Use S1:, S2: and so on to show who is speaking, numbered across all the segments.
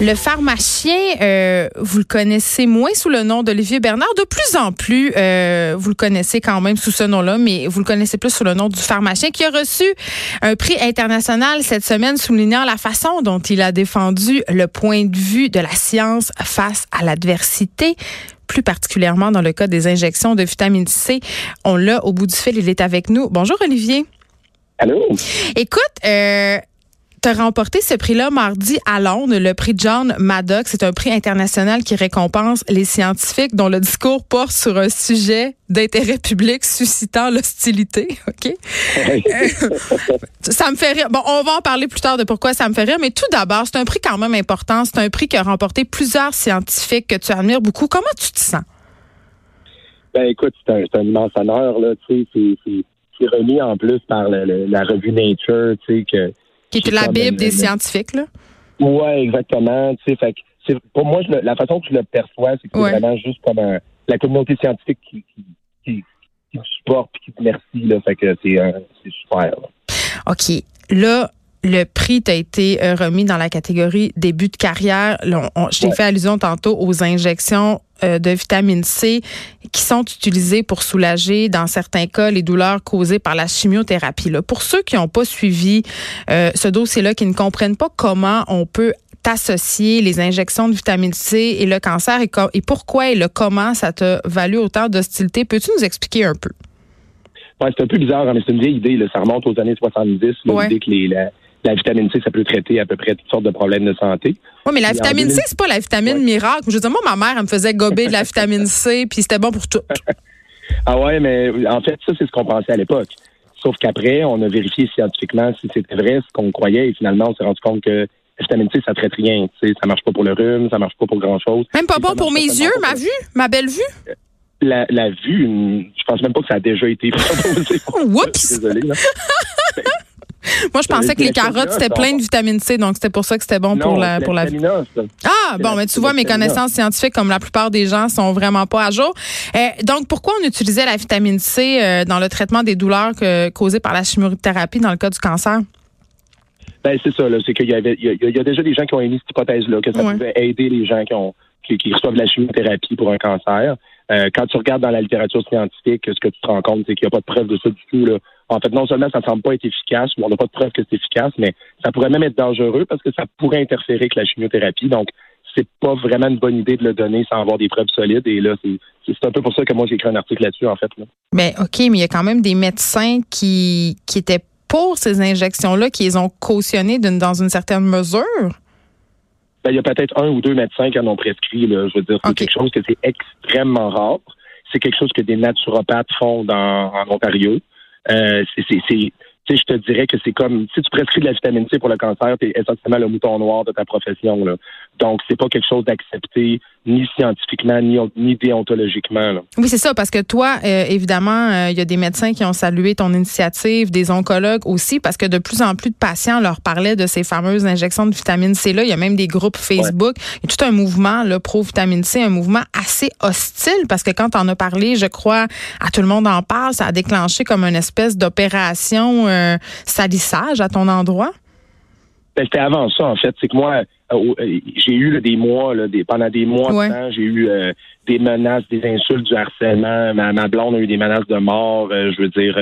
S1: Le pharmacien, euh, vous le connaissez moins sous le nom d'Olivier Bernard. De plus en plus, euh, vous le connaissez quand même sous ce nom-là, mais vous le connaissez plus sous le nom du pharmacien qui a reçu un prix international cette semaine soulignant la façon dont il a défendu le point de vue de la science face à l'adversité plus particulièrement dans le cas des injections de vitamine C. On l'a au bout du fil, il est avec nous. Bonjour Olivier.
S2: Allô?
S1: Écoute, euh, tu as remporté ce prix-là mardi à Londres, le prix John Maddox. C'est un prix international qui récompense les scientifiques dont le discours porte sur un sujet d'intérêt public suscitant l'hostilité. OK? ça me fait rire. Bon, on va en parler plus tard de pourquoi ça me fait rire, mais tout d'abord, c'est un prix quand même important. C'est un prix qui a remporté plusieurs scientifiques que tu admires beaucoup. Comment tu te sens?
S2: Ben écoute, c'est un, immense honneur, là. Tu sais, c'est remis en plus par la revue Nature, tu sais, que
S1: qui est la Bible des scientifiques, là?
S2: Oui, exactement. Tu sais, fait que pour moi, la façon que je le perçois, c'est que c'est vraiment juste comme un, la communauté scientifique qui, qui, qui, qui me supporte et qui te merci. Là, fait que c'est super.
S1: OK. Là, le prix t'a été euh, remis dans la catégorie début de carrière. je t'ai fait allusion tantôt aux injections de vitamine C qui sont utilisées pour soulager, dans certains cas, les douleurs causées par la chimiothérapie. Là. Pour ceux qui n'ont pas suivi euh, ce dossier-là, qui ne comprennent pas comment on peut associer les injections de vitamine C et le cancer et, et pourquoi et le comment ça t'a valu autant d'hostilité, peux-tu nous expliquer un peu?
S2: Ouais, c'est un peu bizarre, hein, mais c'est une vieille idée. Là. Ça remonte aux années 70, l'idée que les, la vitamine C, ça peut traiter à peu près toutes sortes de problèmes de santé.
S1: Oui, mais la vitamine C, c'est pas la vitamine miracle. Je veux dire, moi, ma mère, elle me faisait gober de la vitamine C, puis c'était bon pour tout.
S2: ah ouais, mais en fait, ça, c'est ce qu'on pensait à l'époque. Sauf qu'après, on a vérifié scientifiquement si c'était vrai ce qu'on croyait, et finalement, on s'est rendu compte que la vitamine C, ça traite rien. Tu sais, ça marche pas pour le rhume, ça marche pas pour grand-chose.
S1: Même pas bon pour mes yeux, ma vue, ma belle vue?
S2: La, la vue, je pense même pas que ça a déjà été proposé.
S1: Oups! Désolé. Moi, je pensais que les carottes, c'était plein de vitamine C, donc c'était pour ça que c'était bon pour la pour la vie. Ah, bon, mais tu vois, mes connaissances scientifiques, comme la plupart des gens, sont vraiment pas à jour. Euh, donc, pourquoi on utilisait la vitamine C euh, dans le traitement des douleurs causées par la chimiothérapie dans le cas du cancer?
S2: Ben, c'est ça, c'est qu'il y avait, il y, a, déjà des gens qui ont émis cette hypothèse-là, que ça pouvait aider les gens qui ont, qui, reçoivent de la chimiothérapie pour un cancer. Euh, quand tu regardes dans la littérature scientifique, ce que tu te rends compte, c'est qu'il n'y a pas de preuve de ça du tout. Là. En fait, non seulement ça ne semble pas être efficace, ou on n'a pas de preuve que c'est efficace, mais ça pourrait même être dangereux parce que ça pourrait interférer avec la chimiothérapie. Donc, c'est pas vraiment une bonne idée de le donner sans avoir des preuves solides. Et là, c'est un peu pour ça que moi, j'ai écrit un article là-dessus, en fait. Là.
S1: Mais OK, mais il y a quand même des médecins qui, qui étaient pour ces injections-là, qui les ont cautionnées dans une certaine mesure?
S2: Ben, il y a peut-être un ou deux médecins qui en ont prescrit. Là. Je veux dire, c'est quelque chose que c'est extrêmement rare. C'est quelque chose que des naturopathes font dans, en Ontario. Euh, c'est je te dirais que c'est comme si tu prescris de la vitamine C pour le cancer, tu es essentiellement le mouton noir de ta profession. Là. Donc, c'est pas quelque chose d'accepté ni scientifiquement, ni, ni déontologiquement.
S1: Oui, c'est ça, parce que toi, euh, évidemment, il euh, y a des médecins qui ont salué ton initiative, des oncologues aussi, parce que de plus en plus de patients leur parlaient de ces fameuses injections de vitamine C-là. Il y a même des groupes Facebook. Il y a tout un mouvement, le pro-vitamine C, un mouvement assez hostile, parce que quand on a parlé, je crois, à tout le monde en parle, ça a déclenché comme une espèce d'opération euh, salissage à ton endroit.
S2: Ben, c'était avant ça, en fait. C'est que moi, j'ai eu des mois, là, des, pendant des mois de temps, j'ai eu euh, des menaces, des insultes, du harcèlement. Ma, ma, blonde a eu des menaces de mort. je veux dire,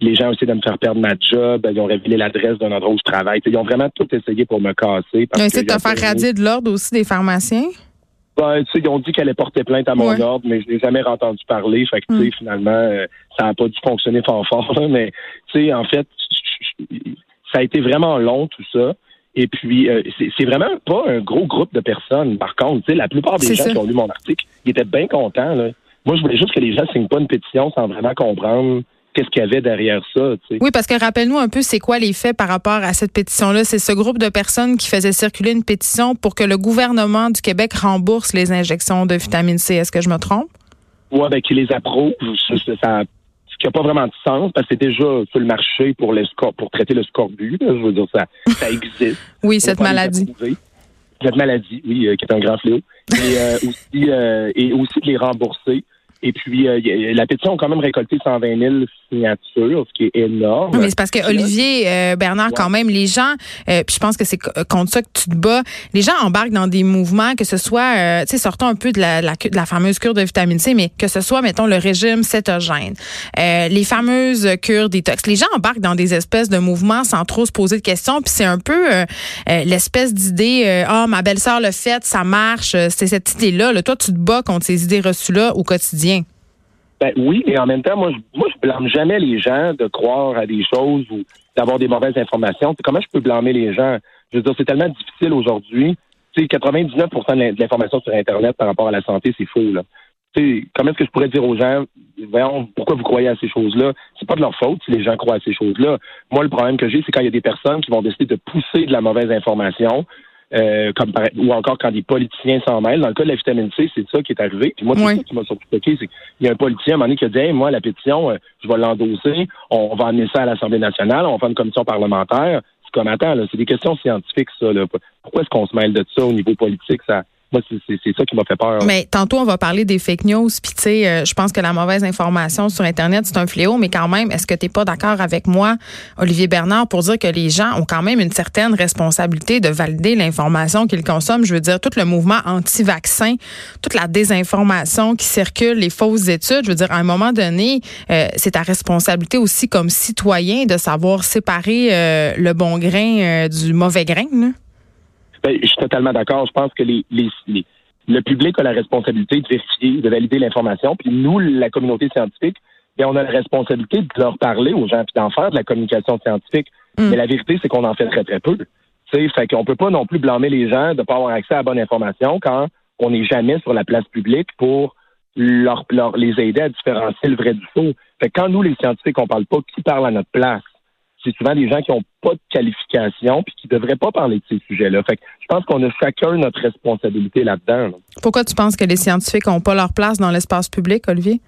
S2: les gens ont essayé de me faire perdre ma job. Ils ont révélé l'adresse d'un endroit où je travaille. ils ont vraiment tout essayé pour me casser.
S1: Ils ont essayé de te faire radier de l'ordre aussi des pharmaciens?
S2: Ben, ils ont dit qu'elle allait porter plainte à mon ordre, mais je n'ai jamais entendu parler. Fait que, hmm. finalement, ça n'a pas dû fonctionner fort fort. Mais, tu sais, en fait, ça a été vraiment long, tout ça. Et puis, euh, c'est vraiment pas un gros groupe de personnes. Par contre, la plupart des gens qui ont lu mon article, ils étaient bien contents. Là. Moi, je voulais juste que les gens signent pas une pétition sans vraiment comprendre qu'est-ce qu'il y avait derrière ça.
S1: Oui, parce que rappelle-nous un peu, c'est quoi les faits par rapport à cette pétition-là? C'est ce groupe de personnes qui faisait circuler une pétition pour que le gouvernement du Québec rembourse les injections de vitamine C. Est-ce que je me trompe?
S2: Oui, ben, qui les approuve. Ça, qui n'a pas vraiment de sens parce que c'est déjà sur le marché pour le pour traiter le scorbut. je veux dire, ça, ça existe.
S1: oui, cette maladie.
S2: Cette maladie, oui, euh, qui est un grand fléau. Et, euh, aussi, euh, et aussi de les rembourser. Et puis, euh, la pétition a quand même récolté 120 000 signatures, ce qui est énorme.
S1: mais c'est parce que Olivier euh, Bernard, quand même, les gens, euh, puis je pense que c'est contre ça que tu te bats. Les gens embarquent dans des mouvements, que ce soit, tu sais, sortons un peu de la, de la, fameuse cure de vitamine C, mais que ce soit, mettons, le régime cétogène, les fameuses cures détox. Les gens embarquent dans des espèces de mouvements sans trop se poser de questions. Puis c'est un peu l'espèce d'idée, ah, oh, ma belle-sœur le fait, ça marche. C'est cette idée-là. Là. Toi, tu te bats contre ces idées reçues-là au quotidien.
S2: Ben oui, mais en même temps, moi, je, moi, je blâme jamais les gens de croire à des choses ou d'avoir des mauvaises informations. Comment je peux blâmer les gens? Je veux dire, c'est tellement difficile aujourd'hui. Tu sais, 99 de l'information sur Internet par rapport à la santé, c'est faux. Tu sais, comment est-ce que je pourrais dire aux gens, voyons, pourquoi vous croyez à ces choses-là? C'est pas de leur faute si les gens croient à ces choses-là. Moi, le problème que j'ai, c'est quand il y a des personnes qui vont décider de pousser de la mauvaise information, euh, comme ou encore quand des politiciens s'en mêlent. Dans le cas de la vitamine C, c'est ça qui est arrivé. Puis moi, c'est ça qui m'a surtout choqué, c'est qu'il y a un politicien à un moment donné qui a dit moi, la pétition, euh, je vais l'endosser, on, va amener ça à l'Assemblée nationale, on va faire une commission parlementaire. C'est comme attends, c'est des questions scientifiques, ça. Là. Pourquoi est-ce qu'on se mêle de ça au niveau politique? Ça c'est ça qui m'a fait peur.
S1: Mais tantôt, on va parler des fake news. Puis, tu sais, euh, je pense que la mauvaise information sur Internet, c'est un fléau. Mais quand même, est-ce que tu n'es pas d'accord avec moi, Olivier Bernard, pour dire que les gens ont quand même une certaine responsabilité de valider l'information qu'ils consomment? Je veux dire, tout le mouvement anti-vaccin, toute la désinformation qui circule, les fausses études. Je veux dire, à un moment donné, euh, c'est ta responsabilité aussi comme citoyen de savoir séparer euh, le bon grain du mauvais grain. Là.
S2: Ben, je suis totalement d'accord. Je pense que les, les, le public a la responsabilité de vérifier, de valider l'information. Puis nous, la communauté scientifique, bien, on a la responsabilité de leur parler aux gens puis d'en faire de la communication scientifique. Mm. Mais la vérité, c'est qu'on en fait très, très peu. sais, fait qu'on peut pas non plus blâmer les gens de ne pas avoir accès à la bonne information quand on n'est jamais sur la place publique pour leur, leur, les aider à différencier le vrai du faux. Fait que quand nous, les scientifiques, on parle pas, qui parle à notre place? c'est souvent des gens qui n'ont pas de qualification puis qui ne devraient pas parler de ces sujets-là. Fait que je pense qu'on a chacun notre responsabilité là-dedans.
S1: Pourquoi tu penses que les scientifiques n'ont pas leur place dans l'espace public, Olivier?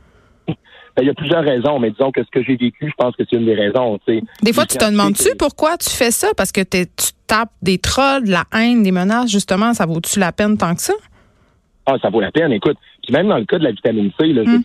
S2: Ben, il y a plusieurs raisons, mais disons que ce que j'ai vécu, je pense que c'est une des raisons.
S1: Des fois, tu te demandes-tu pourquoi tu fais ça? Parce que tu tapes des trolls, de la haine, des menaces, justement, ça vaut-tu la peine tant que ça?
S2: Ah, ça vaut la peine, écoute. Puis même dans le cas de la vitamine C, hum.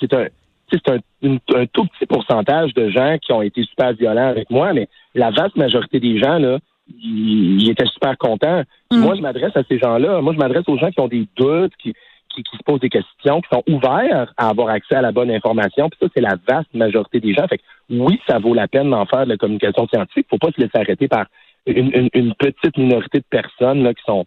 S2: c'est un, c'est un, tout petit pourcentage de gens qui ont été super violents avec moi, mais la vaste majorité des gens, là, ils, étaient super contents. Mm. Moi, je m'adresse à ces gens-là. Moi, je m'adresse aux gens qui ont des doutes, qui, qui, se posent des questions, qui sont ouverts à avoir accès à la bonne information. Puis ça, c'est la vaste majorité des gens. Fait que oui, ça vaut la peine d'en faire de la communication scientifique. Faut pas se laisser arrêter par une, une petite minorité de personnes là, qui sont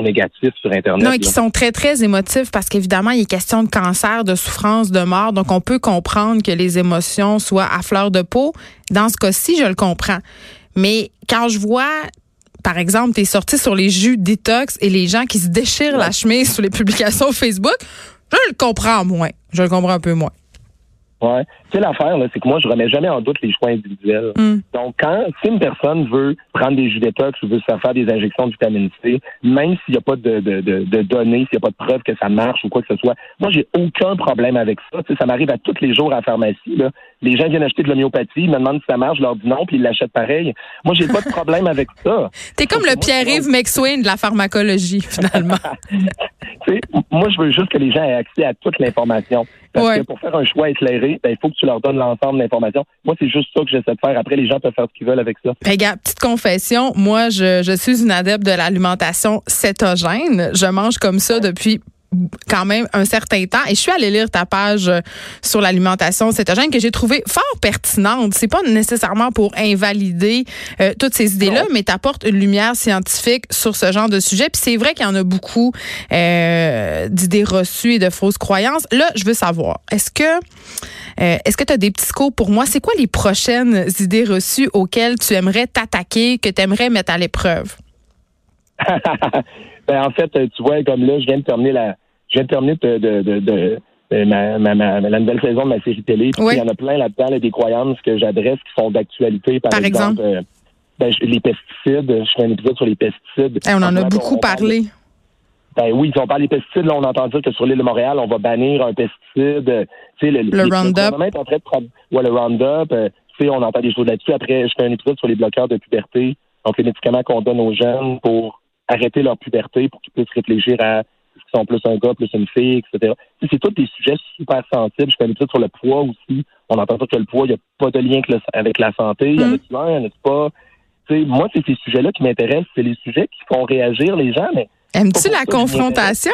S2: négatifs sur Internet.
S1: Non, et qui sont très, très émotifs parce qu'évidemment, il est question de cancer, de souffrance, de mort. Donc, on peut comprendre que les émotions soient à fleur de peau. Dans ce cas-ci, je le comprends. Mais quand je vois par exemple, tu es sorti sur les jus détox et les gens qui se déchirent la chemise sur les publications Facebook, je le comprends moins. Je le comprends un peu moins.
S2: Ouais. Sais, l'affaire, c'est que moi, je remets jamais en doute les choix individuels. Hmm. Donc, quand, si une personne veut prendre des jus détox ou veut se faire des injections de vitamine C, même s'il n'y a pas de, de, de, données, s'il n'y a pas de preuves que ça marche ou quoi que ce soit, moi, j'ai aucun problème avec ça. Tu sais, ça m'arrive à tous les jours à la pharmacie, là. Les gens viennent acheter de l'homéopathie, me demandent si ça marche, je leur dis non, puis ils l'achètent pareil. Moi, j'ai pas de problème avec ça.
S1: T'es comme le Pierre-Yves McSwain de la pharmacologie, finalement.
S2: moi, je veux juste que les gens aient accès à toute l'information. Parce que pour faire un choix éclairé, ben, il faut que tu leur donnes l'ensemble de l'information. Moi, c'est juste ça que j'essaie de faire. Après, les gens peuvent faire ce qu'ils veulent avec ça.
S1: Regarde, petite confession, moi, je, je suis une adepte de l'alimentation cétogène. Je mange comme ça depuis quand même un certain temps et je suis allée lire ta page euh, sur l'alimentation cétogène que j'ai trouvé fort pertinente. C'est pas nécessairement pour invalider euh, toutes ces idées-là, mais t'apportes une lumière scientifique sur ce genre de sujet. Puis c'est vrai qu'il y en a beaucoup euh, d'idées reçues et de fausses croyances. Là, je veux savoir, est-ce que est-ce que tu as des petits scopes pour moi? C'est quoi les prochaines idées reçues auxquelles tu aimerais t'attaquer, que tu aimerais mettre à l'épreuve?
S2: ben, en fait, tu vois, comme là, je viens de terminer la, je viens de terminer de, de, de, ma, ma, ma, la nouvelle saison de ma série télé. Il y en a plein là-dedans, là, des croyances que j'adresse qui sont d'actualité. Par, exemple, euh, ben, les pesticides. Je fais un épisode sur les pesticides.
S1: on en a beaucoup parlé.
S2: Ben oui, si on parle des pesticides, là, on entend dire que sur l'île de Montréal, on va bannir un pesticide. Tu sais, le,
S1: le Roundup.
S2: ouais, le Roundup. Euh, tu sais, on entend des choses là-dessus. Après, je fais un épisode sur les bloqueurs de puberté. Donc, les médicaments qu'on donne aux jeunes pour arrêter leur puberté, pour qu'ils puissent réfléchir à sont plus un gars, plus une fille, etc. C'est tous des sujets super sensibles. Je fais l'épisode sur le poids aussi. On entend pas que le poids, il n'y a pas de lien avec la santé. Il y en a-tu il y en a pas? moi, c'est ces sujets-là qui m'intéressent. C'est les sujets qui font réagir les gens, mais.
S1: Aimes-tu la confrontation?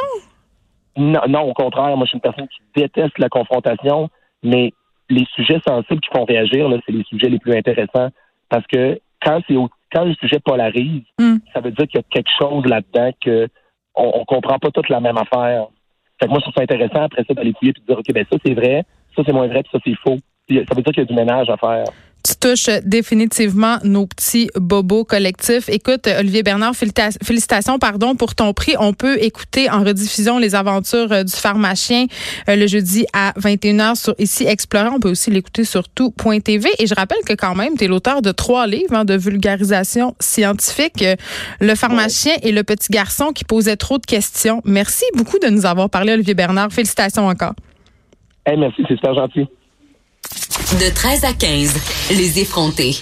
S2: Non, non, au contraire. Moi, je suis une personne qui déteste la confrontation, mais les sujets sensibles qui font réagir, c'est les sujets les plus intéressants. Parce que quand c'est quand le sujet polarise, hmm. ça veut dire qu'il y a quelque chose là-dedans que on, comprend pas toute la même affaire. Fait que moi, je trouve ça intéressant après ça d'aller fouiller et de dire OK, ben ça c'est vrai, ça c'est moins vrai, puis ça c'est faux. ça veut dire qu'il y a du ménage à faire
S1: tu touches définitivement nos petits bobos collectifs. Écoute, Olivier Bernard, félicitations pardon, pour ton prix. On peut écouter en rediffusion les aventures euh, du pharmacien euh, le jeudi à 21h sur Ici Explorer. On peut aussi l'écouter sur tout.tv. Et je rappelle que quand même, tu es l'auteur de trois livres hein, de vulgarisation scientifique. Euh, le pharmacien et le petit garçon qui posait trop de questions. Merci beaucoup de nous avoir parlé, Olivier Bernard. Félicitations encore.
S2: merci, c'est super gentil.
S3: De 13 à 15, les effrontés.